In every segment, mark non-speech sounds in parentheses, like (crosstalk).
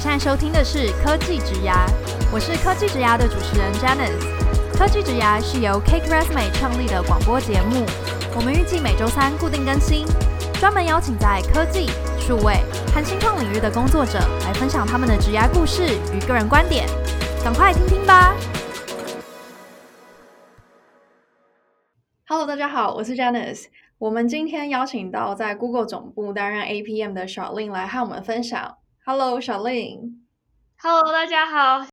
现在收听的是科技职涯，我是科技职涯的主持人 Janice。科技职涯是由 Cake Resume 创立的广播节目，我们预计每周三固定更新，专门邀请在科技、数位和新创领域的工作者来分享他们的职涯故事与个人观点，赶快听听吧！Hello，大家好，我是 Janice。我们今天邀请到在 Google 总部担任 APM 的 Sharlene 来和我们分享。Hello，小令。Hello，大家好。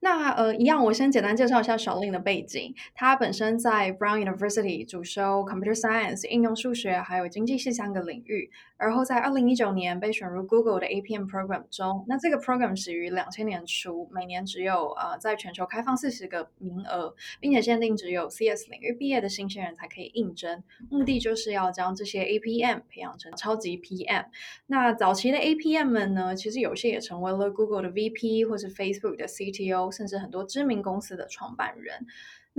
那呃，一样，我先简单介绍一下小令的背景。他本身在 Brown University 主修 Computer Science 应用数学，还有经济系三个领域。而后在二零一九年被选入 Google 的 APM Program 中。那这个 Program 始于两千年初，每年只有呃在全球开放四十个名额，并且限定只有 CS 领域毕业的新鲜人才可以应征。目的就是要将这些 APM 培养成超级 PM。那早期的 APM 们呢，其实有些也成为了 Google 的 VP 或是 Facebook 的 CTO。甚至很多知名公司的创办人。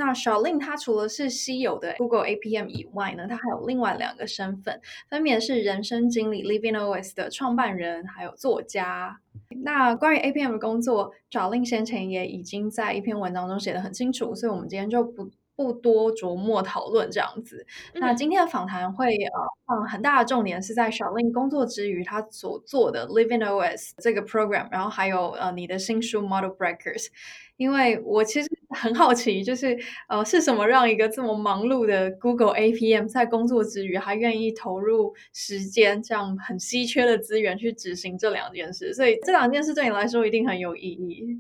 那 Charlene 她除了是稀有的 Google APM 以外呢，她还有另外两个身份，分别是人生经理 LivingOS 的创办人，还有作家。那关于 APM 的工作，Charlene 先前也已经在一篇文章中写得很清楚，所以我们今天就不不多琢磨讨论这样子。那今天的访谈会呃放很大的重点是在 Charlene 工作之余，他所做的 LivingOS 这个 program，然后还有呃你的新书 Model Breakers。因为我其实很好奇，就是呃是什么让一个这么忙碌的 Google APM 在工作之余还愿意投入时间，这样很稀缺的资源去执行这两件事？所以这两件事对你来说一定很有意义。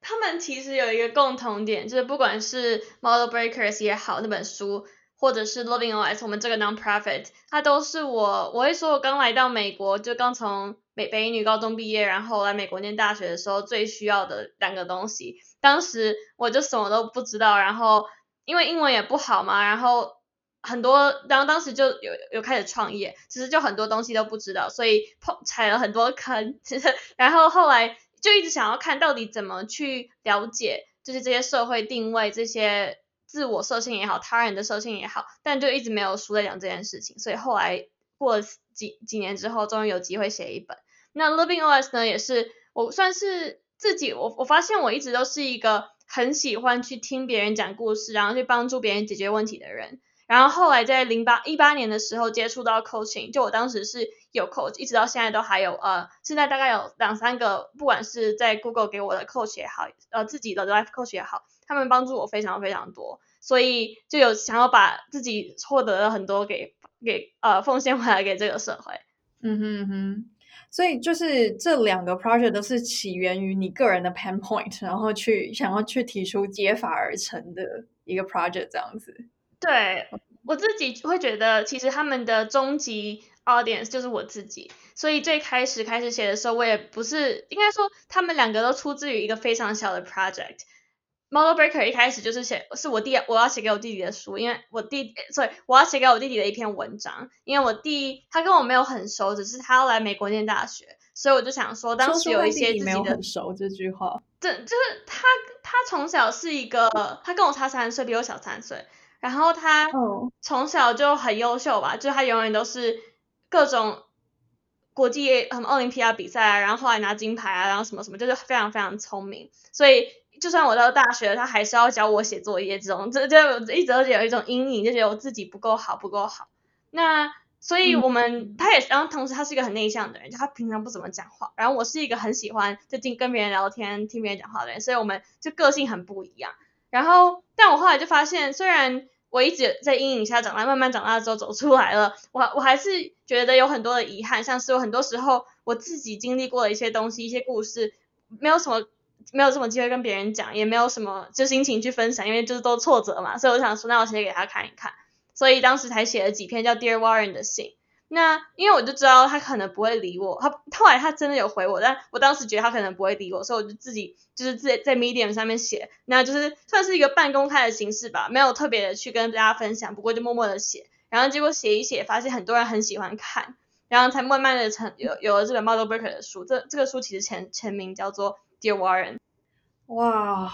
他们其实有一个共同点，就是不管是 Model Breakers 也好，那本书，或者是 Loving OS，我们这个 nonprofit，它都是我，我会说我刚来到美国，就刚从美北英女高中毕业，然后来美国念大学的时候最需要的两个东西。当时我就什么都不知道，然后因为英文也不好嘛，然后很多，然后当时就有有开始创业，其实就很多东西都不知道，所以碰踩了很多坑，其 (laughs) 实然后后来。就一直想要看到底怎么去了解，就是这些社会定位、这些自我设限也好，他人的设限也好，但就一直没有书在讲这件事情。所以后来过了几几年之后，终于有机会写一本。那 LivingOS 呢，也是我算是自己，我我发现我一直都是一个很喜欢去听别人讲故事，然后去帮助别人解决问题的人。然后后来在零八一八年的时候接触到 coaching，就我当时是有 coach，一直到现在都还有呃，现在大概有两三个，不管是在 Google 给我的 coach 也好，呃自己的 life coach 也好，他们帮助我非常非常多，所以就有想要把自己获得的很多给给呃奉献回来给这个社会。嗯哼哼，所以就是这两个 project 都是起源于你个人的 pain point，然后去想要去提出解法而成的一个 project 这样子。对，我自己会觉得，其实他们的终极 audience 就是我自己，所以最开始开始写的时候，我也不是应该说，他们两个都出自于一个非常小的 project。Model Breaker 一开始就是写，是我弟我要写给我弟弟的书，因为我弟，所以我要写给我弟弟的一篇文章，因为我弟他跟我没有很熟，只是他要来美国念大学，所以我就想说，当时有一些自己的，没有很熟这句话，对就是他他从小是一个，他跟我差三岁，比我小三岁。然后他从小就很优秀吧，oh. 就他永远都是各种国际什么奥林匹亚比赛啊，然后后来拿金牌啊，然后什么什么，就是非常非常聪明。所以就算我到大学，他还是要教我写作业这种，这就一直都有一种阴影，就觉得我自己不够好，不够好。那所以我们、嗯、他也，然后同时他是一个很内向的人，就他平常不怎么讲话。然后我是一个很喜欢就听跟别人聊天、听别人讲话的人，所以我们就个性很不一样。然后，但我后来就发现，虽然我一直在阴影下长大，慢慢长大之后走出来了，我我还是觉得有很多的遗憾，像是有很多时候我自己经历过的一些东西、一些故事，没有什么没有这么机会跟别人讲，也没有什么就心情去分享，因为就是都挫折嘛，所以我想说，那我写给他看一看，所以当时才写了几篇叫 Dear Warren 的信。那因为我就知道他可能不会理我，他后来他真的有回我，但我当时觉得他可能不会理我，所以我就自己就是在在 Medium 上面写，那就是算是一个半公开的形式吧，没有特别的去跟大家分享，不过就默默的写，然后结果写一写，发现很多人很喜欢看，然后才慢慢的成有有了这个 Model Breaker 的书，这这个书其实前前名叫做 Dear Warren，哇，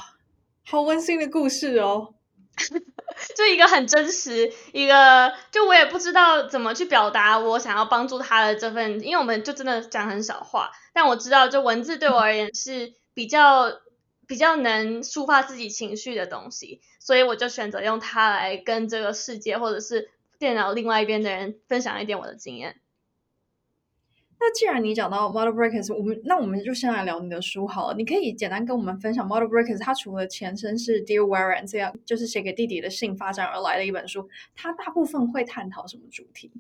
好温馨的故事哦。(laughs) 就一个很真实，一个就我也不知道怎么去表达我想要帮助他的这份，因为我们就真的讲很少话，但我知道就文字对我而言是比较比较能抒发自己情绪的东西，所以我就选择用它来跟这个世界或者是电脑另外一边的人分享一点我的经验。那既然你讲到 Model Breakers，我们那我们就先来聊你的书好了。你可以简单跟我们分享 Model Breakers，它除了前身是 Dear Warren 这样，就是写给弟弟的信发展而来的一本书，它大部分会探讨什么主题？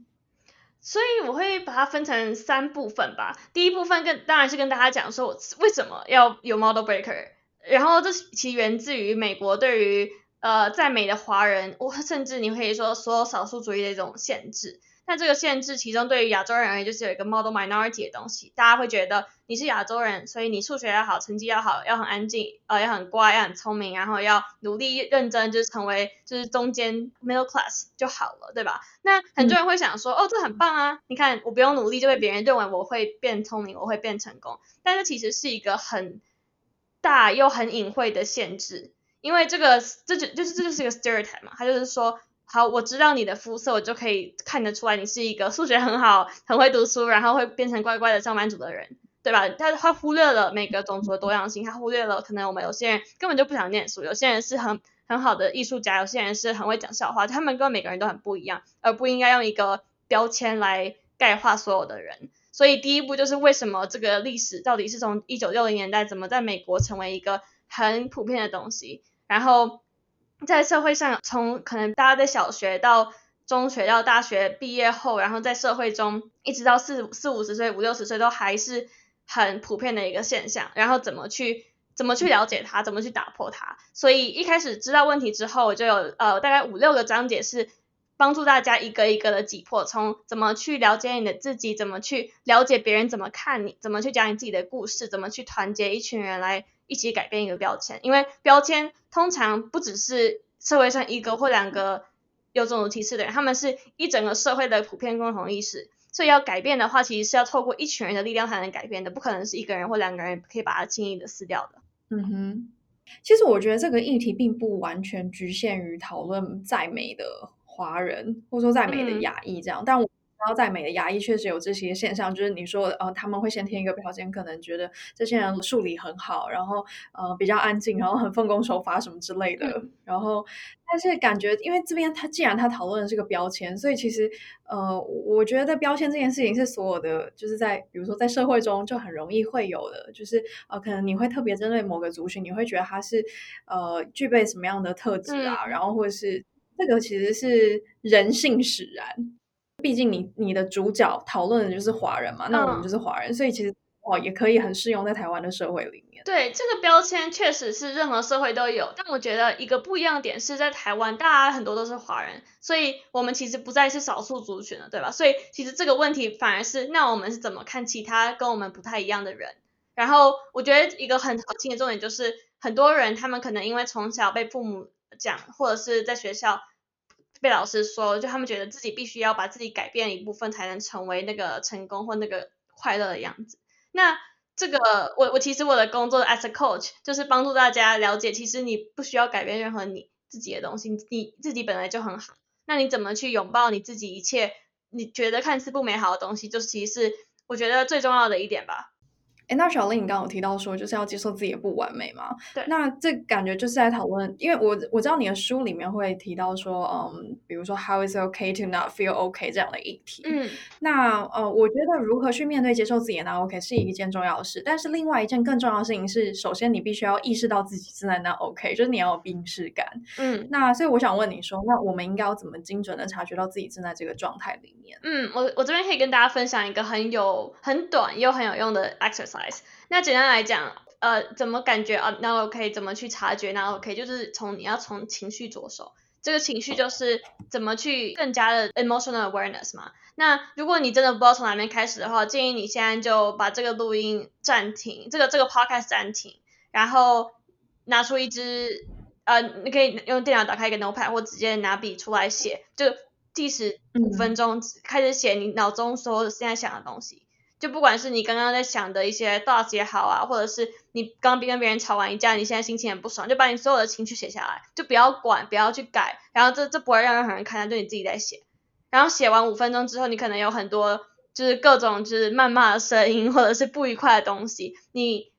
所以我会把它分成三部分吧。第一部分跟当然是跟大家讲说，我为什么要有 Model Breaker，然后这其源自于美国对于呃在美的华人，我甚至你可以说所有少数族裔的一种限制。那这个限制，其中对于亚洲人而言，就是有一个 model minority 的东西。大家会觉得你是亚洲人，所以你数学要好，成绩要好，要很安静，呃，要很乖，要很聪明，然后要努力认真，就是成为就是中间 middle class 就好了，对吧？那很多人会想说，嗯、哦，这很棒啊！你看，我不用努力就被别人认为我会变聪明，我会变成功。但这其实是一个很大又很隐晦的限制，因为这个这就就是这就是一个 stereotype 嘛，他就是说。好，我知道你的肤色，我就可以看得出来你是一个 (laughs) 数学很好、很会读书，然后会变成乖乖的上班族的人，对吧？他他忽略了每个种族的多样性，他忽略了可能我们有些人根本就不想念书，有些人是很很好的艺术家，有些人是很会讲笑话，他们跟每个人都很不一样，而不应该用一个标签来概括所有的人。所以第一步就是为什么这个历史到底是从一九六零年代怎么在美国成为一个很普遍的东西，然后。在社会上，从可能大家在小学到中学到大学毕业后，然后在社会中一直到四四五十岁、五六十岁都还是很普遍的一个现象。然后怎么去怎么去了解它，怎么去打破它？所以一开始知道问题之后，我就有呃大概五六个章节是帮助大家一个一个的击破，从怎么去了解你的自己，怎么去了解别人怎么看你，怎么去讲你自己的故事，怎么去团结一群人来。一起改变一个标签，因为标签通常不只是社会上一个或两个有种族歧视的人，他们是一整个社会的普遍共同意识。所以要改变的话，其实是要透过一群人的力量才能改变的，不可能是一个人或两个人可以把它轻易的撕掉的。嗯哼，其实我觉得这个议题并不完全局限于讨论在美的华人，或者说在美的亚裔这样，嗯、但我。然后在美的牙医确实有这些现象，就是你说呃他们会先贴一个标签，可能觉得这些人数理很好，然后呃比较安静，然后很奉公守法什么之类的。嗯、然后但是感觉，因为这边他既然他讨论的是个标签，所以其实呃我觉得标签这件事情是所有的就是在比如说在社会中就很容易会有的，就是呃可能你会特别针对某个族群，你会觉得他是呃具备什么样的特质啊，嗯、然后或者是这个其实是人性使然。毕竟你你的主角讨论的就是华人嘛，那我们就是华人，嗯、所以其实哦也可以很适用在台湾的社会里面。对，这个标签确实是任何社会都有，但我觉得一个不一样的点是在台湾，大家很多都是华人，所以我们其实不再是少数族群了，对吧？所以其实这个问题反而是，那我们是怎么看其他跟我们不太一样的人？然后我觉得一个很核心的重点就是，很多人他们可能因为从小被父母讲，或者是在学校。被老师说，就他们觉得自己必须要把自己改变一部分，才能成为那个成功或那个快乐的样子。那这个，我我其实我的工作 as a coach 就是帮助大家了解，其实你不需要改变任何你自己的东西，你自己本来就很好。那你怎么去拥抱你自己一切你觉得看似不美好的东西，就其实是我觉得最重要的一点吧。哎，那小林，你刚刚有提到说，就是要接受自己的不完美嘛？对。那这感觉就是在讨论，因为我我知道你的书里面会提到说，嗯，比如说 How is it okay to not feel okay 这样的议题。嗯。那呃，我觉得如何去面对接受自己的 not OK 是一件重要的事，但是另外一件更重要的事情是，首先你必须要意识到自己正在 not OK，就是你要有病识感。嗯。那所以我想问你说，那我们应该要怎么精准的察觉到自己正在这个状态里面？嗯，我我这边可以跟大家分享一个很有很短又很有用的 exercise。那简单来讲，呃，怎么感觉啊？Not OK，怎么去察觉？Not OK，就是从你要从情绪着手。这个情绪就是怎么去更加的 emotional awareness 嘛。那如果你真的不知道从哪边开始的话，建议你现在就把这个录音暂停，这个这个 podcast 暂停，然后拿出一支，呃，你可以用电脑打开一个 notepad，或直接拿笔出来写，就计时五分钟，开始写你脑中所有现在想的东西。就不管是你刚刚在想的一些 thoughts 也好啊，或者是你刚跟别人吵完一架，你现在心情很不爽，就把你所有的情绪写下来，就不要管，不要去改，然后这这不会让任何人看到，就你自己在写。然后写完五分钟之后，你可能有很多就是各种就是谩骂的声音，或者是不愉快的东西，你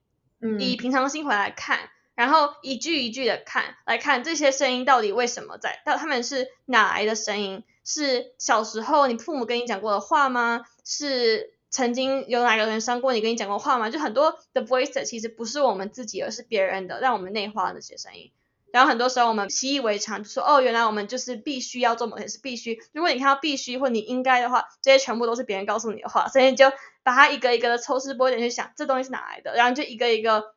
以平常心回来看，嗯、然后一句一句的看，来看这些声音到底为什么在，到他们是哪来的声音？是小时候你父母跟你讲过的话吗？是？曾经有哪个人伤过你，跟你讲过话吗？就很多的 voice 其实不是我们自己，而是别人的，让我们内化那些声音。然后很多时候我们习以为常，就说哦，原来我们就是必须要做某些事，必须。如果你看到必须或你应该的话，这些全部都是别人告诉你的话，所以你就把它一个一个的抽丝剥茧去想，这东西是哪来的？然后就一个一个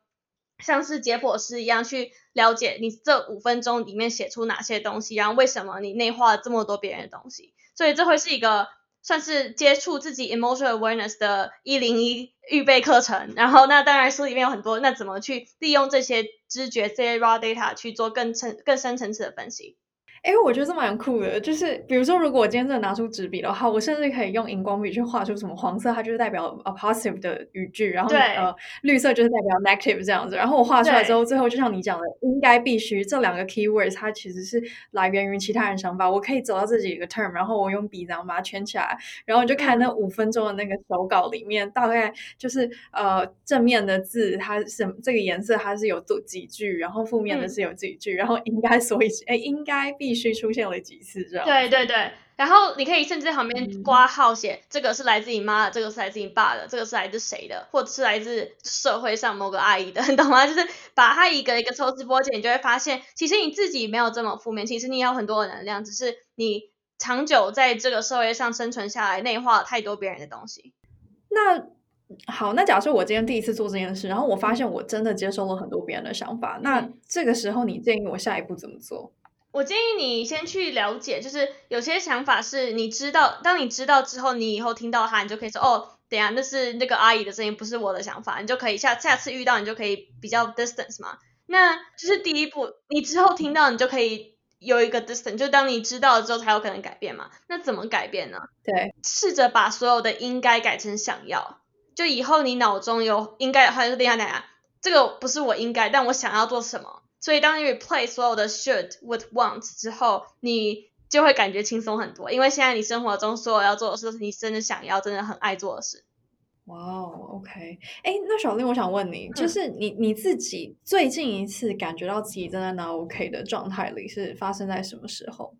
像是解剖师一样去了解你这五分钟里面写出哪些东西，然后为什么你内化了这么多别人的东西。所以这会是一个。算是接触自己 emotional awareness 的一零一预备课程，然后那当然书里面有很多，那怎么去利用这些知觉这些 raw data 去做更层更深层次的分析？哎，我觉得这蛮酷的，就是比如说，如果我今天真的拿出纸笔的话，我甚至可以用荧光笔去画出什么黄色，它就是代表 a positive 的语句，然后呃绿色就是代表 negative 这样子。然后我画出来之后，最后就像你讲的，应该必须这两个 keywords 它其实是来源于其他人想法。我可以走到这几个 term，然后我用笔然后把它圈起来，然后你就看那五分钟的那个手稿里面，大概就是呃正面的字它是这个颜色它是有多几句，然后负面的是有几句，嗯、然后应该所以哎应该必。必须出现了几次这样？对对对，然后你可以甚至在旁边挂号写，嗯、这个是来自你妈的，这个是来自你爸的，这个是来自谁的，或者是来自社会上某个阿姨的，你懂吗？就是把它一个一个抽丝剥茧，你就会发现，其实你自己没有这么负面，其实你有很多的能量，只是你长久在这个社会上生存下来，内化了太多别人的东西。那好，那假设我今天第一次做这件事，然后我发现我真的接受了很多别人的想法，嗯、那这个时候你建议我下一步怎么做？我建议你先去了解，就是有些想法是你知道，当你知道之后，你以后听到它，你就可以说，哦，等下那是那个阿姨的声音，不是我的想法，你就可以下下次遇到你就可以比较 distance 嘛。那就是第一步，你之后听到你就可以有一个 distance，就当你知道了之后才有可能改变嘛。那怎么改变呢？对，试着把所有的应该改成想要，就以后你脑中有应该的话，就等下等下，这个不是我应该，但我想要做什么。所以，当你 replace 所有的 should with want 之后，你就会感觉轻松很多，因为现在你生活中所有要做的事都是你真的想要、真的很爱做的事。哇哦，OK，哎，那小丽，我想问你，就是你你自己最近一次感觉到自己真的拿 OK 的状态里是发生在什么时候？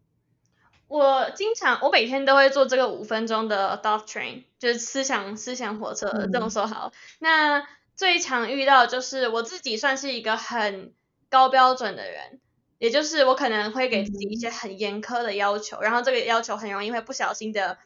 我经常，我每天都会做这个五分钟的 thought train，就是思想思想火车。这么说好，那最常遇到就是我自己算是一个很。高标准的人，也就是我可能会给自己一些很严苛的要求，嗯、然后这个要求很容易会不小心的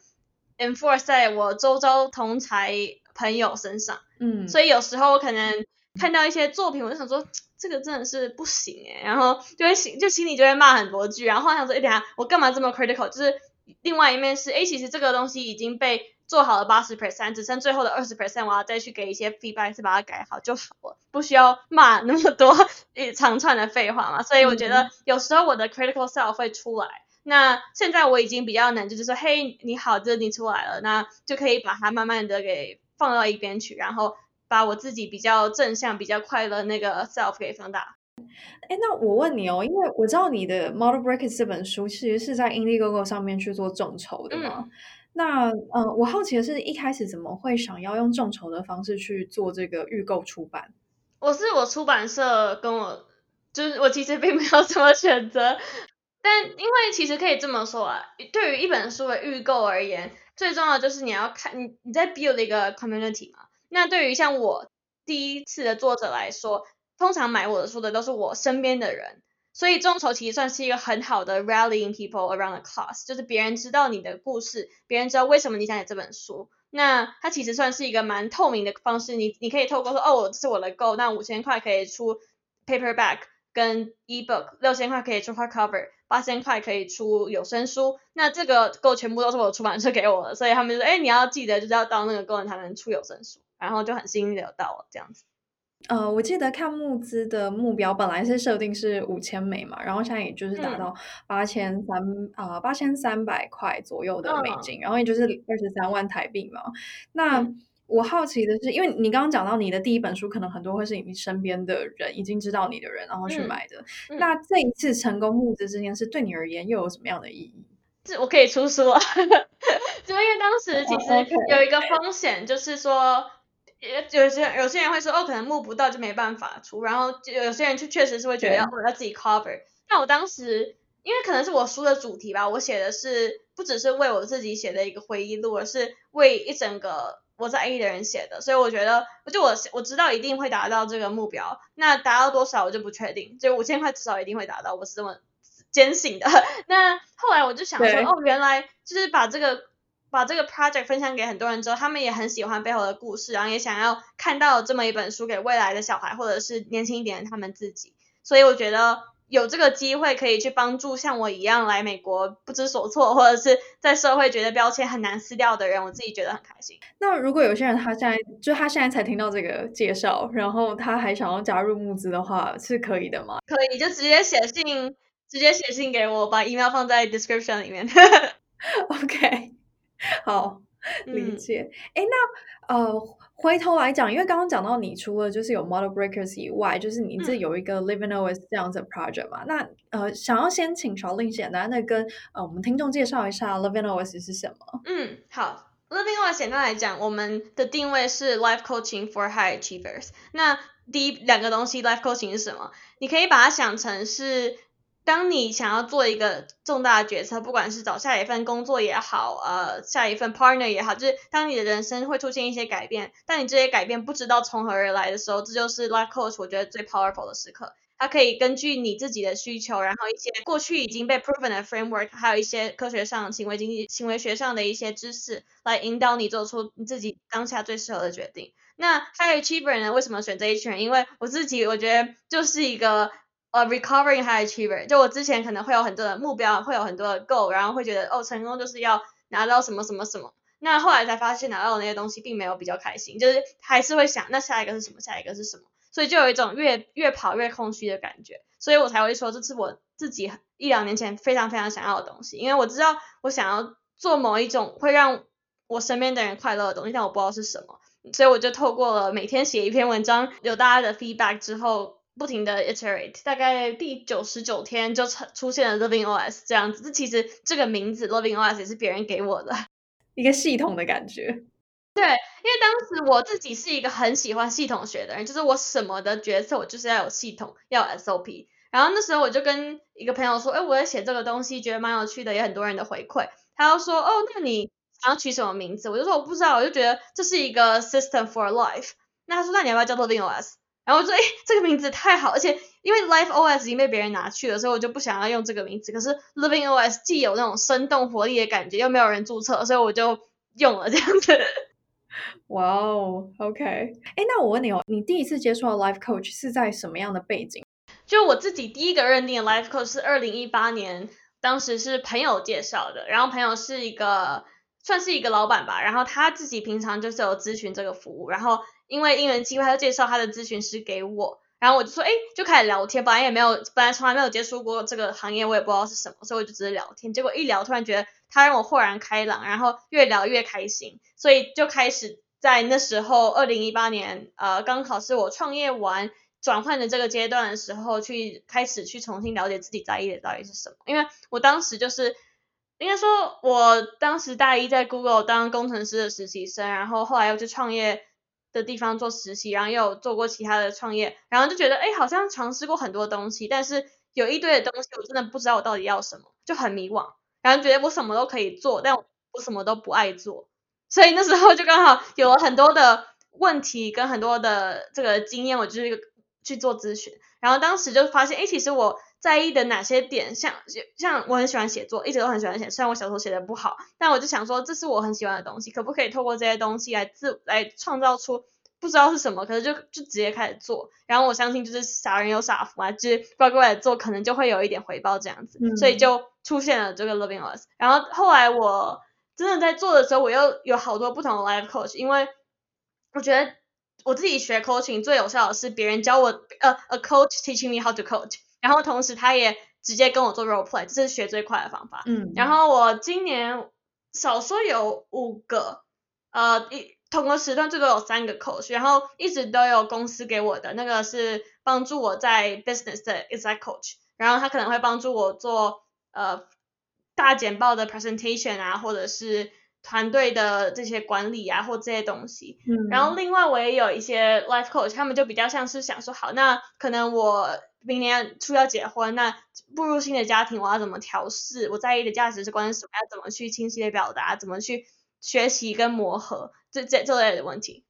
enforce 在我周遭同才朋友身上。嗯，所以有时候我可能看到一些作品，我就想说这个真的是不行诶，然后就会心就心里就会骂很多句，然后想说，哎，等下我干嘛这么 critical？就是另外一面是，哎，其实这个东西已经被。做好了八十 percent，只剩最后的二十 percent，我要再去给一些 feedback，是把它改好就好了，不需要骂那么多一长串的废话嘛。所以我觉得有时候我的 critical self 会出来。那现在我已经比较能，就是说，嘿，你好，这你出来了，那就可以把它慢慢的给放到一边去，然后把我自己比较正向、比较快乐那个 self 给放大。哎，那我问你哦，因为我知道你的 Model Brackets 这本书其实是在 Indiegogo 上面去做众筹的嘛。嗯那呃，我好奇的是，一开始怎么会想要用众筹的方式去做这个预购出版？我是我出版社跟我，就是我其实并没有什么选择，但因为其实可以这么说啊，对于一本书的预购而言，最重要的就是你要看你你在 build 一个 community 嘛。那对于像我第一次的作者来说，通常买我的书的都是我身边的人。所以众筹其实算是一个很好的 rallying people around the cause，就是别人知道你的故事，别人知道为什么你想写这本书，那它其实算是一个蛮透明的方式。你你可以透过说，哦，这是我的 goal，那五千块可以出 paperback 跟 ebook，六千块可以出 hardcover，八千块可以出有声书，那这个 goal 全部都是我出版社给我的，所以他们就说，哎，你要记得就是要到那个 goal 才能出有声书，然后就很幸运的有到了这样子。呃，我记得看募资的目标本来是设定是五千美嘛，然后现在也就是达到八千三啊八千三百块左右的美金，嗯、然后也就是二十三万台币嘛。那、嗯、我好奇的是，因为你刚刚讲到你的第一本书，可能很多会是你身边的人已经知道你的人，然后去买的。那这一次成功募资这件事，对你而言又有什么样的意义？这我可以出书啊，(laughs) 就因为当时其实有一个风险，就是说，有些有些人会说，哦，可能募不到就没办法出，然后就有些人就确实是会觉得要我要自己 cover。那我当时，因为可能是我书的主题吧，我写的是不只是为我自己写的一个回忆录，而是为一整个。我在 A 的人写的，所以我觉得，就我我知道一定会达到这个目标，那达到多少我就不确定，就五千块至少一定会达到，我是这么坚信的。(laughs) 那后来我就想说，哦，原来就是把这个把这个 project 分享给很多人之后，他们也很喜欢背后的故事，然后也想要看到这么一本书给未来的小孩或者是年轻一点的他们自己，所以我觉得。有这个机会可以去帮助像我一样来美国不知所措，或者是在社会觉得标签很难撕掉的人，我自己觉得很开心。那如果有些人他现在就他现在才听到这个介绍，然后他还想要加入募资的话，是可以的吗？可以，就直接写信，直接写信给我，把 email 放在 description 里面。(laughs) OK，好，理解。哎、嗯，那呃。回头来讲，因为刚刚讲到你除了就是有 Model Breakers 以外，就是你这有一个 Living OS 这样子的 project 嘛？嗯、那呃，想要先请 Charlene 简单的跟呃我们听众介绍一下 Living OS 是什么？嗯，好，Living OS 简单来讲，我们的定位是 Life Coaching for High Achievers。那第一两个东西，Life Coaching 是什么？你可以把它想成是。当你想要做一个重大的决策，不管是找下一份工作也好，呃，下一份 partner 也好，就是当你的人生会出现一些改变，但你这些改变不知道从何而来的时候，这就是 life coach 我觉得最 powerful 的时刻。它可以根据你自己的需求，然后一些过去已经被 proven 的 framework，还有一些科学上、行为经济、行为学上的一些知识，来引导你做出你自己当下最适合的决定。那 high achiever 呢？为什么选这一群人？因为我自己我觉得就是一个。呃、，recovering high achiever，就我之前可能会有很多的目标，会有很多的 goal，然后会觉得哦，成功就是要拿到什么什么什么。那后来才发现拿到的那些东西并没有比较开心，就是还是会想那下一个是什么，下一个是什么，所以就有一种越越跑越空虚的感觉。所以我才会说这是我自己一两年前非常非常想要的东西，因为我知道我想要做某一种会让我身边的人快乐的东西，但我不知道是什么，所以我就透过了每天写一篇文章，有大家的 feedback 之后。不停的 iterate，大概第九十九天就出出现了 Living OS 这样子。这其实这个名字 Living OS 也是别人给我的，(laughs) 一个系统的感觉。对，因为当时我自己是一个很喜欢系统学的人，就是我什么的决策我就是要有系统，要有 SOP。然后那时候我就跟一个朋友说，哎，我在写这个东西，觉得蛮有趣的，也很多人的回馈。他就说，哦，那你想要取什么名字？我就说我不知道，我就觉得这是一个 system for life。那他说，那你要不要叫 Living OS？然后我说，哎，这个名字太好，而且因为 Life OS 已经被别人拿去了，所以我就不想要用这个名字。可是 Living OS 既有那种生动活力的感觉，又没有人注册，所以我就用了这样子。(laughs) 哇哦，OK。哎，那我问你哦，你第一次接触到 Life Coach 是在什么样的背景？就我自己第一个认定的 Life Coach 是二零一八年，当时是朋友介绍的，然后朋友是一个算是一个老板吧，然后他自己平常就是有咨询这个服务，然后。因为因缘机会，他就介绍他的咨询师给我，然后我就说，哎，就开始聊天。本来也没有，本来从来没有接触过这个行业，我也不知道是什么，所以我就只是聊天。结果一聊，突然觉得他让我豁然开朗，然后越聊越开心，所以就开始在那时候，二零一八年，呃，刚好是我创业完转换的这个阶段的时候，去开始去重新了解自己在意的到底是什么。因为我当时就是，应该说，我当时大一在 Google 当工程师的实习生，然后后来又去创业。的地方做实习，然后又有做过其他的创业，然后就觉得，哎，好像尝试过很多东西，但是有一堆的东西我真的不知道我到底要什么，就很迷惘，然后觉得我什么都可以做，但我什么都不爱做，所以那时候就刚好有了很多的问题跟很多的这个经验，我就是去做咨询，然后当时就发现，哎，其实我。在意的哪些点，像像我很喜欢写作，一直都很喜欢写，虽然我小时候写的不好，但我就想说，这是我很喜欢的东西，可不可以透过这些东西来自来创造出不知道是什么，可是就就直接开始做，然后我相信就是傻人有傻福啊，就是乖乖的做，可能就会有一点回报这样子，嗯、所以就出现了这个 Loving Us，。然后后来我真的在做的时候，我又有好多不同的 life coach，因为我觉得我自己学 coaching 最有效的是别人教我，呃，a coach teaching me how to coach。然后同时，他也直接跟我做 role play，这是学最快的方法。嗯，然后我今年少说有五个，呃，一同个时段最多有三个 coach，然后一直都有公司给我的那个是帮助我在 business 的 exec coach，然后他可能会帮助我做呃大简报的 presentation 啊，或者是团队的这些管理啊，或这些东西。嗯。然后另外我也有一些 life coach，他们就比较像是想说，好，那可能我明年初要结婚，那步入新的家庭，我要怎么调试？我在意的价值观是什么？要怎么去清晰的表达？怎么去学习跟磨合？这这这类的问题，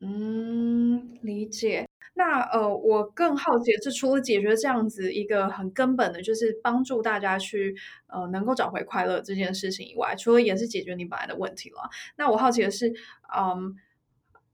嗯，理解。那呃，我更好奇的是，除了解决这样子一个很根本的，就是帮助大家去呃能够找回快乐这件事情以外，除了也是解决你本来的问题了。那我好奇的是，嗯。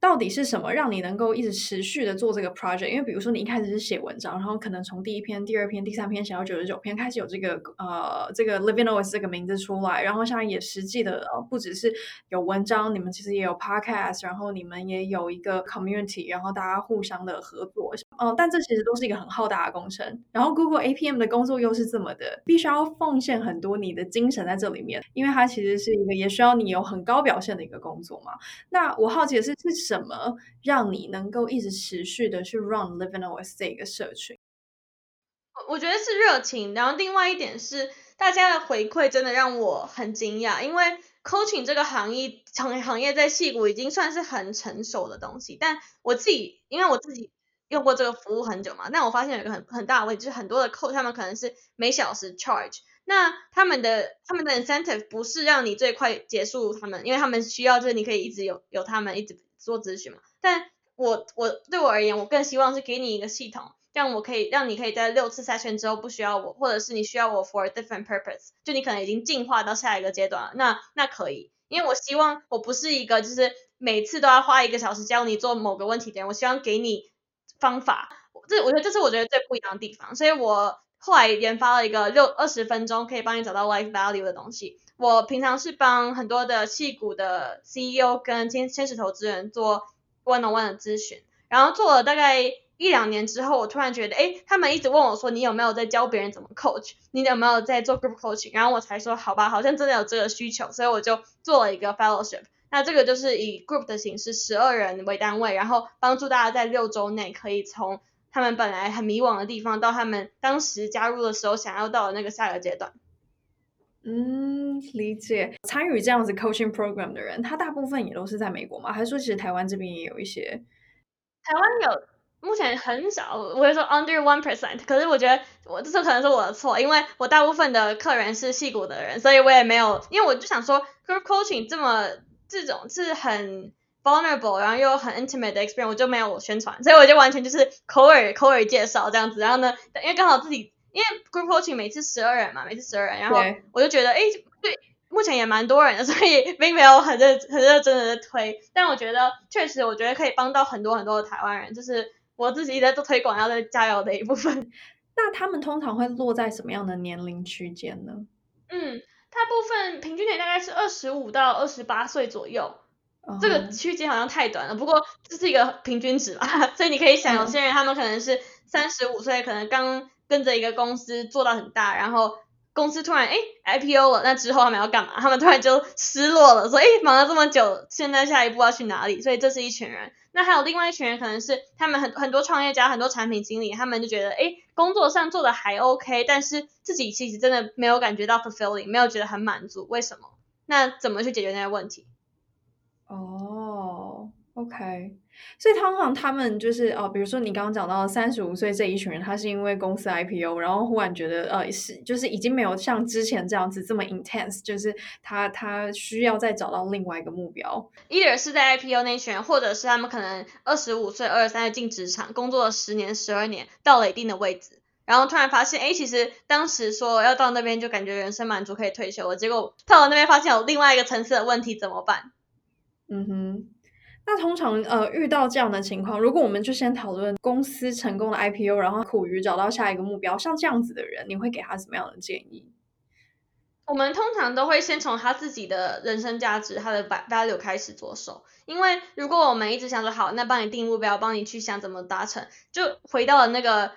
到底是什么让你能够一直持续的做这个 project？因为比如说你一开始是写文章，然后可能从第一篇、第二篇、第三篇写到九十九篇，开始有这个呃这个 living OS 这个名字出来，然后现在也实际的不只是有文章，你们其实也有 podcast，然后你们也有一个 community，然后大家互相的合作，嗯、但这其实都是一个很浩大的工程。然后 Google APM 的工作又是这么的，必须要奉献很多你的精神在这里面，因为它其实是一个也需要你有很高表现的一个工作嘛。那我好奇的是是。什么让你能够一直持续的去 run Living OS 这个社群？我觉得是热情，然后另外一点是大家的回馈真的让我很惊讶，因为 coaching 这个行业行行业在戏谷已经算是很成熟的东西，但我自己因为我自己用过这个服务很久嘛，但我发现有一个很很大的问题，就是很多的 coach 他们可能是每小时 charge。那他们的他们的 incentive 不是让你最快结束他们，因为他们需要就是你可以一直有有他们一直做咨询嘛。但我我对我而言，我更希望是给你一个系统，让我可以让你可以在六次筛选之后不需要我，或者是你需要我 for a different purpose，就你可能已经进化到下一个阶段了，那那可以，因为我希望我不是一个就是每次都要花一个小时教你做某个问题的人，我希望给你方法，这我觉得这是我觉得最不一样的地方，所以我。后来研发了一个六二十分钟可以帮你找到 life value 的东西。我平常是帮很多的戏股的 CEO 跟天天使投资人做 one on one 的咨询，然后做了大概一两年之后，我突然觉得，诶，他们一直问我说，你有没有在教别人怎么 coach？你有没有在做 group coaching？然后我才说，好吧，好像真的有这个需求，所以我就做了一个 fellowship。那这个就是以 group 的形式，十二人为单位，然后帮助大家在六周内可以从。他们本来很迷惘的地方，到他们当时加入的时候，想要到的那个下个阶段。嗯，理解。参与这样子 coaching program 的人，他大部分也都是在美国吗？还是说其实台湾这边也有一些？台湾有，目前很少，我会说 under one percent。可是我觉得我这次可能是我的错，因为我大部分的客人是戏骨的人，所以我也没有，因为我就想说 group coaching 这么这种是很。vulnerable，然后又很 intimate 的 experience，我就没有宣传，所以我就完全就是口耳口耳介绍这样子。然后呢，因为刚好自己因为 group coaching 每次十二人嘛，每次十二人，然后我就觉得，哎，对，目前也蛮多人的，(laughs) 所以并没有很认很认真的在推。但我觉得确实，我觉得可以帮到很多很多的台湾人，就是我自己在做推广要在加油的一部分。(laughs) 那他们通常会落在什么样的年龄区间呢？嗯，大部分平均年大概是二十五到二十八岁左右。这个区间好像太短了，不过这是一个平均值吧，(laughs) 所以你可以想，有些人他们可能是三十五岁，可能刚跟着一个公司做到很大，然后公司突然哎 IPO 了，那之后他们要干嘛？他们突然就失落了，说哎忙了这么久，现在下一步要去哪里？所以这是一群人。那还有另外一群人，可能是他们很很多创业家，很多产品经理，他们就觉得哎工作上做的还 OK，但是自己其实真的没有感觉到 fulfilling，没有觉得很满足，为什么？那怎么去解决那些问题？哦、oh，OK，所以通常他们就是哦，比如说你刚刚讲到三十五岁这一群人，他是因为公司 IPO，然后忽然觉得呃是就是已经没有像之前这样子这么 intense，就是他他需要再找到另外一个目标。either 是在 IPO 那群人，或者是他们可能二十五岁、二十三岁进职场，工作了十年、十二年，到了一定的位置，然后突然发现，哎，其实当时说要到那边就感觉人生满足可以退休了，结果到了那边发现有另外一个层次的问题，怎么办？嗯哼，那通常呃遇到这样的情况，如果我们就先讨论公司成功的 IPO，然后苦于找到下一个目标，像这样子的人，你会给他什么样的建议？我们通常都会先从他自己的人生价值、他的 value 开始着手，因为如果我们一直想说好，那帮你定目标，帮你去想怎么达成，就回到了那个。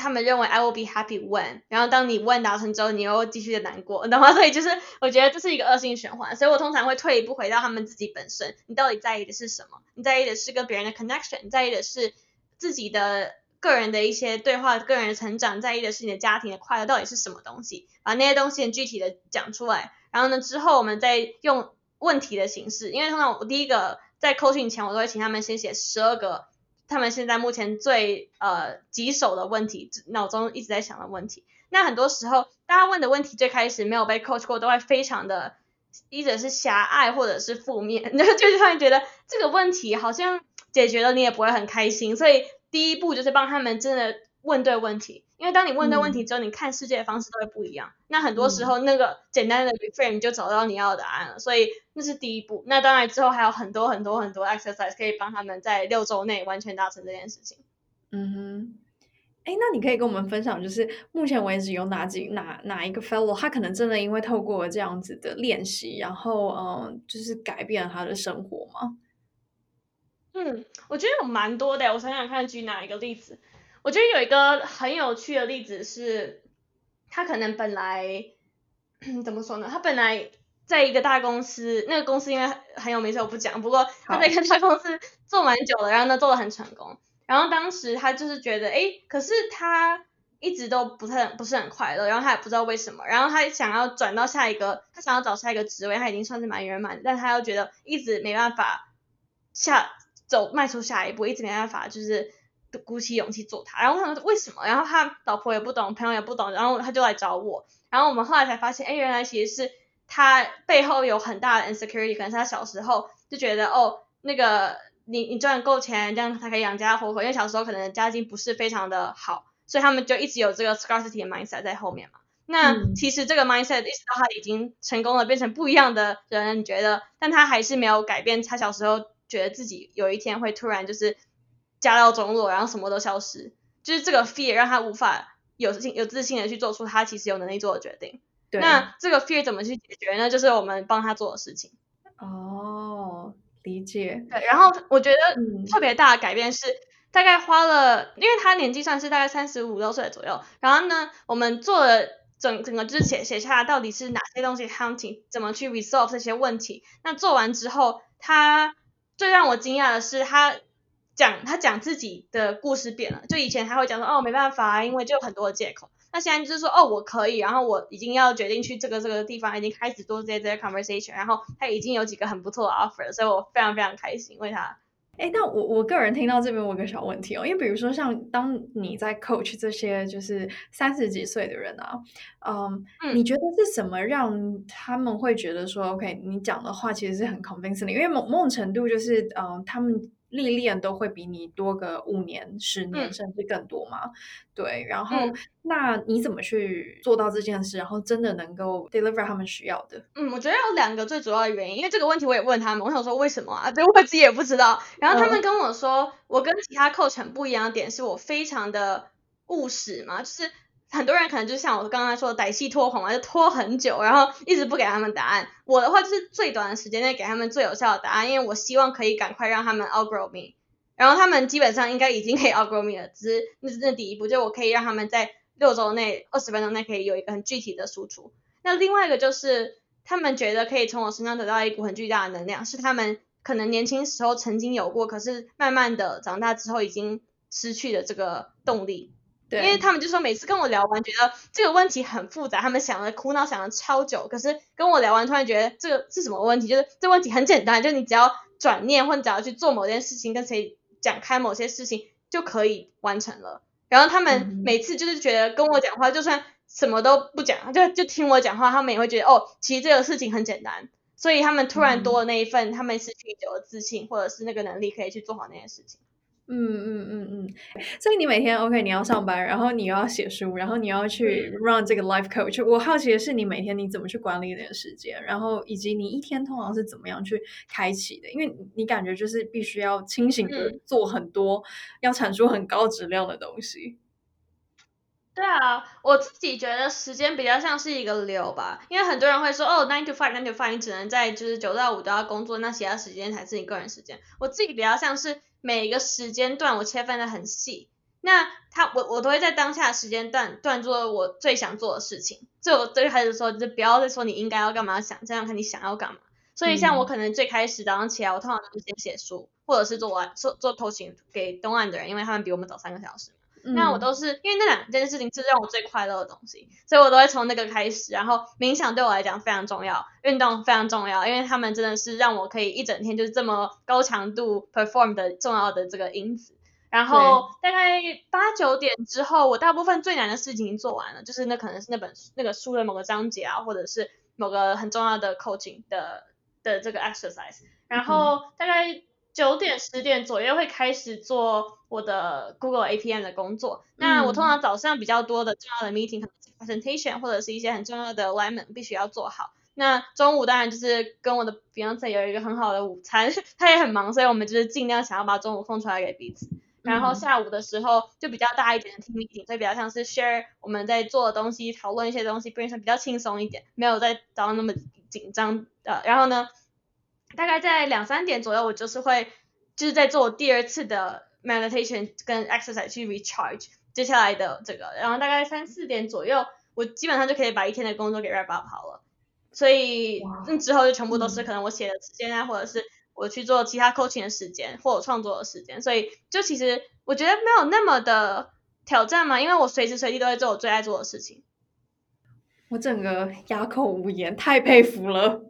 他们认为 I will be happy when，然后当你 when 达成之后，你又继续的难过，(laughs) 懂吗？所以就是我觉得这是一个恶性循环，所以我通常会退一步回到他们自己本身，你到底在意的是什么？你在意的是跟别人的 connection，你在意的是自己的个人的一些对话、个人的成长，在意的是你的家庭的快乐到底是什么东西？把那些东西具体的讲出来，然后呢之后我们再用问题的形式，因为通常我第一个在 coaching 前，我都会请他们先写十二个。他们现在目前最呃棘手的问题，脑中一直在想的问题。那很多时候，大家问的问题最开始没有被 coach 过，都会非常的，一者是狭隘，或者是负面，就 (laughs) 就是他们觉得这个问题好像解决了你也不会很开心。所以第一步就是帮他们真的问对问题。因为当你问对问题之后，嗯、你看世界的方式都会不一样。那很多时候，那个简单的 reframe 就找到你要的答案了。所以那是第一步。那当然之后还有很多很多很多 exercise 可以帮他们在六周内完全达成这件事情。嗯哼。哎，那你可以跟我们分享，就是目前为止有哪几哪哪一个 fellow，他可能真的因为透过这样子的练习，然后嗯，就是改变了他的生活吗？嗯，我觉得有蛮多的。我想想看，举哪一个例子？我觉得有一个很有趣的例子是，他可能本来怎么说呢？他本来在一个大公司，那个公司因为很有名，所以我不讲。不过他在一个大公司做蛮久了，然后呢做的很成功。然后当时他就是觉得，哎，可是他一直都不太不是很快乐，然后他也不知道为什么。然后他想要转到下一个，他想要找下一个职位，他已经算是蛮圆满，但他又觉得一直没办法下走迈出下一步，一直没办法就是。鼓起勇气做他，然后他说为什么？然后他老婆也不懂，朋友也不懂，然后他就来找我。然后我们后来才发现，哎，原来其实是他背后有很大的 insecurity，可能是他小时候就觉得，哦，那个你你赚够钱，这样才可以养家活口。因为小时候可能家境不是非常的好，所以他们就一直有这个 scarcity 的 mindset 在后面嘛。那其实这个 mindset 一直到他已经成功了，变成不一样的人，你觉得？但他还是没有改变，他小时候觉得自己有一天会突然就是。家道中落，然后什么都消失，就是这个 fear 让他无法有自信、有自信的去做出他其实有能力做的决定。对。那这个 fear 怎么去解决呢？就是我们帮他做的事情。哦，理解。对，然后我觉得特别大的改变是，嗯、大概花了，因为他年纪算是大概三十五六岁左右。然后呢，我们做了整整个就是写写下来到底是哪些东西 hunting，怎么去 resolve 这些问题。那做完之后，他最让我惊讶的是他。讲他讲自己的故事变了，就以前他会讲说哦没办法，因为就有很多的借口。那现在就是说哦我可以，然后我已经要决定去这个这个地方，已经开始做这些这些 conversation，然后他已经有几个很不错的 offer，所以我非常非常开心为他。哎，那我我个人听到这边我有个小问题哦，因为比如说像当你在 coach 这些就是三十几岁的人啊，嗯，嗯你觉得是什么让他们会觉得说 OK，你讲的话其实是很 convincing 的，因为某某种程度就是嗯他们。历练都会比你多个五年、十年，甚至更多嘛？嗯、对，然后、嗯、那你怎么去做到这件事，然后真的能够 deliver 他们需要的？嗯，我觉得有两个最主要的原因，因为这个问题我也问他们，我想说为什么啊？(laughs) 对，我自己也不知道。然后他们跟我说，嗯、我跟其他 coach 很不一样的点是我非常的务实嘛，就是。很多人可能就像我刚刚说的，歹戏拖棚啊，就拖很久，然后一直不给他们答案。我的话就是最短的时间内给他们最有效的答案，因为我希望可以赶快让他们 outgrow me。然后他们基本上应该已经可以 outgrow me 了，只是那是那第一步，就我可以让他们在六周内、二十分钟内可以有一个很具体的输出。那另外一个就是他们觉得可以从我身上得到一股很巨大的能量，是他们可能年轻时候曾经有过，可是慢慢的长大之后已经失去了这个动力。对，因为他们就说每次跟我聊完，觉得这个问题很复杂，他们想了苦恼想了超久，可是跟我聊完，突然觉得这个是什么问题？就是这问题很简单，就你只要转念或者只要去做某件事情，跟谁讲开某些事情就可以完成了。然后他们每次就是觉得跟我讲话，就算什么都不讲，就就听我讲话，他们也会觉得哦，其实这个事情很简单。所以他们突然多了那一份，他们失去久的自信，或者是那个能力，可以去做好那件事情。嗯嗯嗯嗯，所以你每天 OK，你要上班，然后你又要写书，然后你要去 run 这个 life coach。我好奇的是，你每天你怎么去管理你的时间，然后以及你一天通常是怎么样去开启的？因为你感觉就是必须要清醒的做很多，嗯、要产出很高质量的东西。对啊，我自己觉得时间比较像是一个流吧，因为很多人会说哦，nine to five，nine to five，你只能在就是九到五都要工作，那其他时间才是你个人时间。我自己比较像是。每一个时间段我切分的很细，那他我我都会在当下的时间段段做我最想做的事情。所以我最开始说，就是不要再说你应该要干嘛，想这样看你想要干嘛。所以像我可能最开始早上起来，我通常都是先写书，或者是做完做做 coaching 给东岸的人，因为他们比我们早三个小时。嗯、那我都是因为那两件事情是让我最快乐的东西，所以我都会从那个开始。然后冥想对我来讲非常重要，运动非常重要，因为他们真的是让我可以一整天就是这么高强度 perform 的重要的这个因子。然后大概八九点之后，我大部分最难的事情做完了，就是那可能是那本那个书的某个章节啊，或者是某个很重要的 coaching 的的这个 exercise。然后大概九点十点左右会开始做我的 Google APM 的工作。嗯、那我通常早上比较多的重要的 meeting 可能是 presentation 或者是一些很重要的 alignment 必须要做好。那中午当然就是跟我的 Beyonce 有一个很好的午餐，(laughs) 他也很忙，所以我们就是尽量想要把中午空出来给彼此。然后下午的时候就比较大一点的 team meeting，所以比较像是 share 我们在做的东西，讨论一些东西，变成比较轻松一点，没有在早上那么紧张的。然后呢，大概在两三点左右，我就是会就是在做第二次的 meditation 跟 exercise 去 recharge 接下来的这个。然后大概三四点左右，我基本上就可以把一天的工作给 wrap up 好了。所以那之后就全部都是可能我写的时间啊，或者是。我去做其他 coaching 的时间，或者创作的时间，所以就其实我觉得没有那么的挑战嘛，因为我随时随地都在做我最爱做的事情。我整个哑口无言，太佩服了。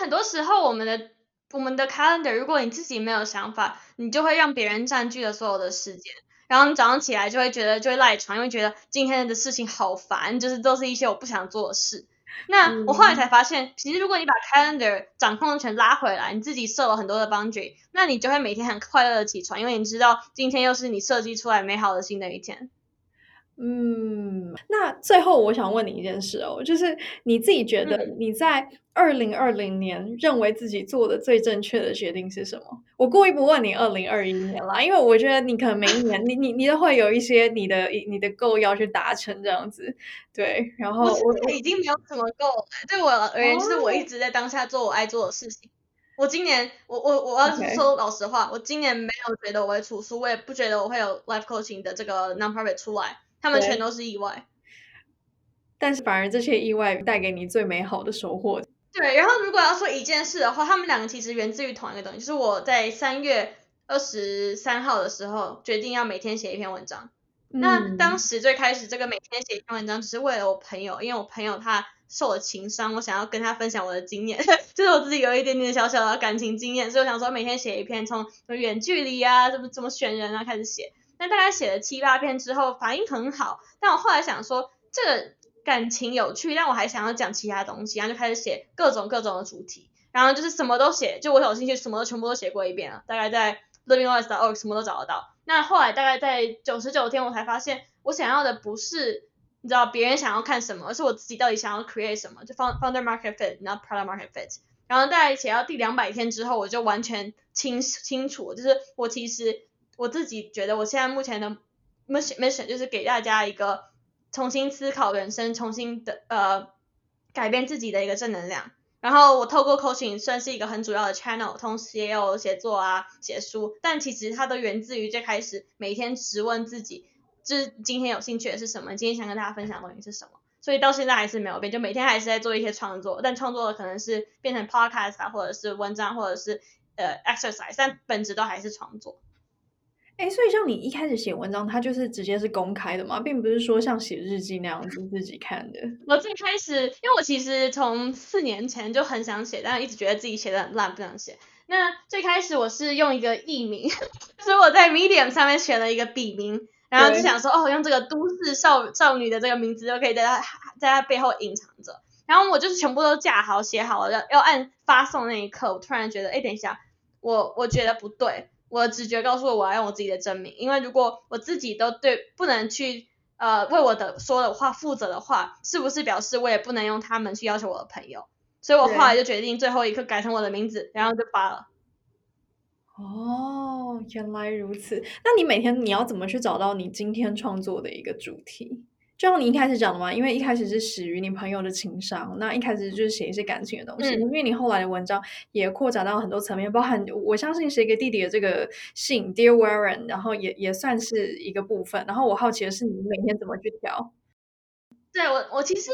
那很多时候我们的我们的 calendar，如果你自己没有想法，你就会让别人占据了所有的时间，然后你早上起来就会觉得就会赖床，因为觉得今天的事情好烦，就是都是一些我不想做的事。那我后来才发现，嗯、其实如果你把 calendar 掌控权拉回来，你自己设了很多的 boundary，那你就会每天很快乐的起床，因为你知道今天又是你设计出来美好的新的一天。嗯，那最后我想问你一件事哦，就是你自己觉得你在二零二零年认为自己做的最正确的决定是什么？我故意不问你二零二一年啦，因为我觉得你可能每一年你你你都会有一些你的你的 goal 要去达成这样子，对。然后我已经没有什么 goal，对我而言就是我一直在当下做我爱做的事情。我今年我我我要说老实话.我今年没有觉得我会出书，我也不觉得我会有 life coaching 的这个 non-profit 出来。他们全都是意外，但是反而这些意外带给你最美好的收获。对，然后如果要说一件事的话，他们两个其实源自于同一个东西，就是我在三月二十三号的时候决定要每天写一篇文章。嗯。那当时最开始这个每天写一篇文章，只是为了我朋友，因为我朋友他受了情伤，我想要跟他分享我的经验，(laughs) 就是我自己有一点点小小的感情经验，所以我想说每天写一篇，从远距离啊，怎么怎么选人啊开始写。那大概写了七八篇之后，反应很好。但我后来想说，这个感情有趣，但我还想要讲其他东西，然后就开始写各种各种的主题，然后就是什么都写，就我有兴趣，什么都全部都写过一遍了。大概在 livingwise.org 什么都找得到。那后来大概在九十九天，我才发现，我想要的不是你知道别人想要看什么，而是我自己到底想要 create 什么，就 founder market fit，not product market fit。然后大概写到第两百天之后，我就完全清清楚，就是我其实。我自己觉得，我现在目前的 mission mission 就是给大家一个重新思考人生、重新的呃改变自己的一个正能量。然后我透过 coaching 算是一个很主要的 channel，同时也有写作啊、写书，但其实它都源自于最开始每天直问自己，就是今天有兴趣的是什么，今天想跟大家分享的东西是什么。所以到现在还是没有变，就每天还是在做一些创作，但创作的可能是变成 podcast 啊，或者是文章，或者是呃 exercise，但本质都还是创作。哎，所以像你一开始写文章，它就是直接是公开的嘛，并不是说像写日记那样子自己看的。我最开始，因为我其实从四年前就很想写，但一直觉得自己写的很烂，不想写。那最开始我是用一个艺名，(laughs) 所以我在 Medium 上面选了一个笔名，然后就想说，哦，用这个都市少少女的这个名字就可以在她在她背后隐藏着。然后我就是全部都架好写好了，要要按发送那一刻，我突然觉得，哎，等一下，我我觉得不对。我的直觉告诉我，我要用我自己的真名，因为如果我自己都对不能去呃为我的说的话负责的话，是不是表示我也不能用他们去要求我的朋友？所以我后来就决定最后一刻改成我的名字，然后就发了。哦，原来如此。那你每天你要怎么去找到你今天创作的一个主题？就像你一开始讲的嘛，因为一开始是始于你朋友的情商，那一开始就是写一些感情的东西。嗯、因为你后来的文章也扩展到很多层面，包含我相信写给弟弟的这个信，Dear Warren，然后也也算是一个部分。然后我好奇的是，你每天怎么去调？(laughs) 对我，我其实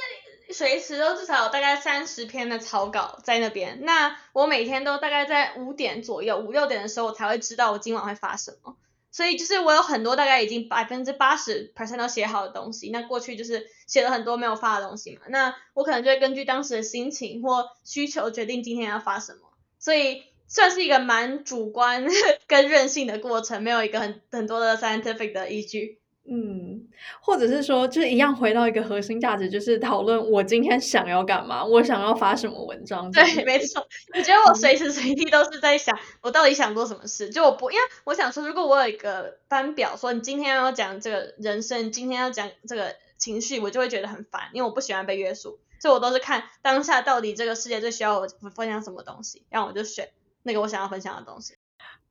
随时都至少有大概三十篇的草稿在那边。那我每天都大概在五点左右，五六点的时候，我才会知道我今晚会发什么。所以就是我有很多大概已经百分之八十 percent 都写好的东西。那过去就是写了很多没有发的东西嘛。那我可能就会根据当时的心情或需求决定今天要发什么。所以算是一个蛮主观 (laughs) 跟任性的过程，没有一个很很多的 scientific 的依据。嗯，或者是说，就是一样回到一个核心价值，就是讨论我今天想要干嘛，我想要发什么文章。对，没错。我觉得我随时随地都是在想，我到底想做什么事。就我不，因为我想说，如果我有一个班表，说你今天要讲这个人生，今天要讲这个情绪，我就会觉得很烦，因为我不喜欢被约束。所以我都是看当下到底这个世界最需要我分享什么东西，然后我就选那个我想要分享的东西。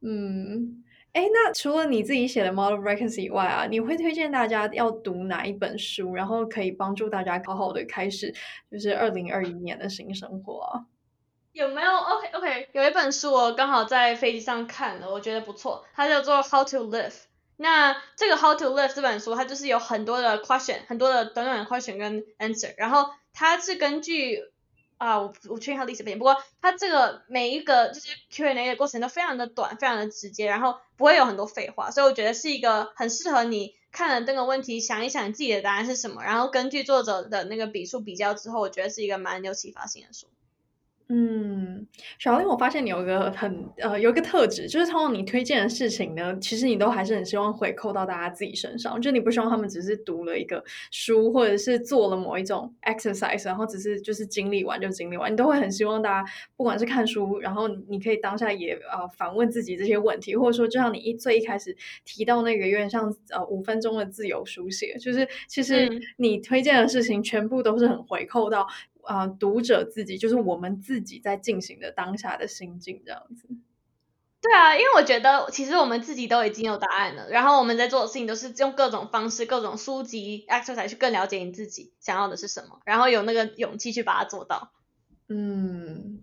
嗯。哎，那除了你自己写的 Model Recency 以外啊，你会推荐大家要读哪一本书，然后可以帮助大家好好的开始就是二零二一年的新生活啊？有没有？OK OK，有一本书我刚好在飞机上看了，我觉得不错，它叫做 How to Live。那这个 How to Live 这本书，它就是有很多的 question，很多的短短的 question 跟 answer，然后它是根据。啊，我我确定它历史背景，不过他这个每一个就是 Q&A 的过程都非常的短，非常的直接，然后不会有很多废话，所以我觉得是一个很适合你看了这个问题，想一想自己的答案是什么，然后根据作者的那个笔触比较之后，我觉得是一个蛮有启发性的书。嗯，小林，我发现你有一个很呃有一个特质，就是通过你推荐的事情呢，其实你都还是很希望回扣到大家自己身上，就你不希望他们只是读了一个书，或者是做了某一种 exercise，然后只是就是经历完就经历完，你都会很希望大家不管是看书，然后你可以当下也呃反问自己这些问题，或者说就像你一最一开始提到那个有点像呃五分钟的自由书写，就是其实你推荐的事情全部都是很回扣到。啊、呃，读者自己就是我们自己在进行的当下的心境这样子。对啊，因为我觉得其实我们自己都已经有答案了，然后我们在做的事情都是用各种方式、各种书籍、exercise 去更了解你自己想要的是什么，然后有那个勇气去把它做到。嗯，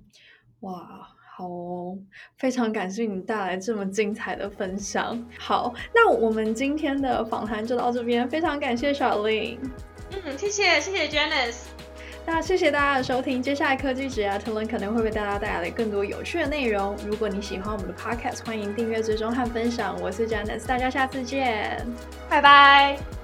哇，好哦，非常感谢你带来这么精彩的分享。好，那我们今天的访谈就到这边，非常感谢 Charlene。嗯，谢谢，谢谢 Janice。那谢谢大家的收听，接下来科技职涯特伦可能会为大家带来更多有趣的内容。如果你喜欢我们的 Podcast，欢迎订阅、追踪和分享。我是 Janice，大家下次见，拜拜。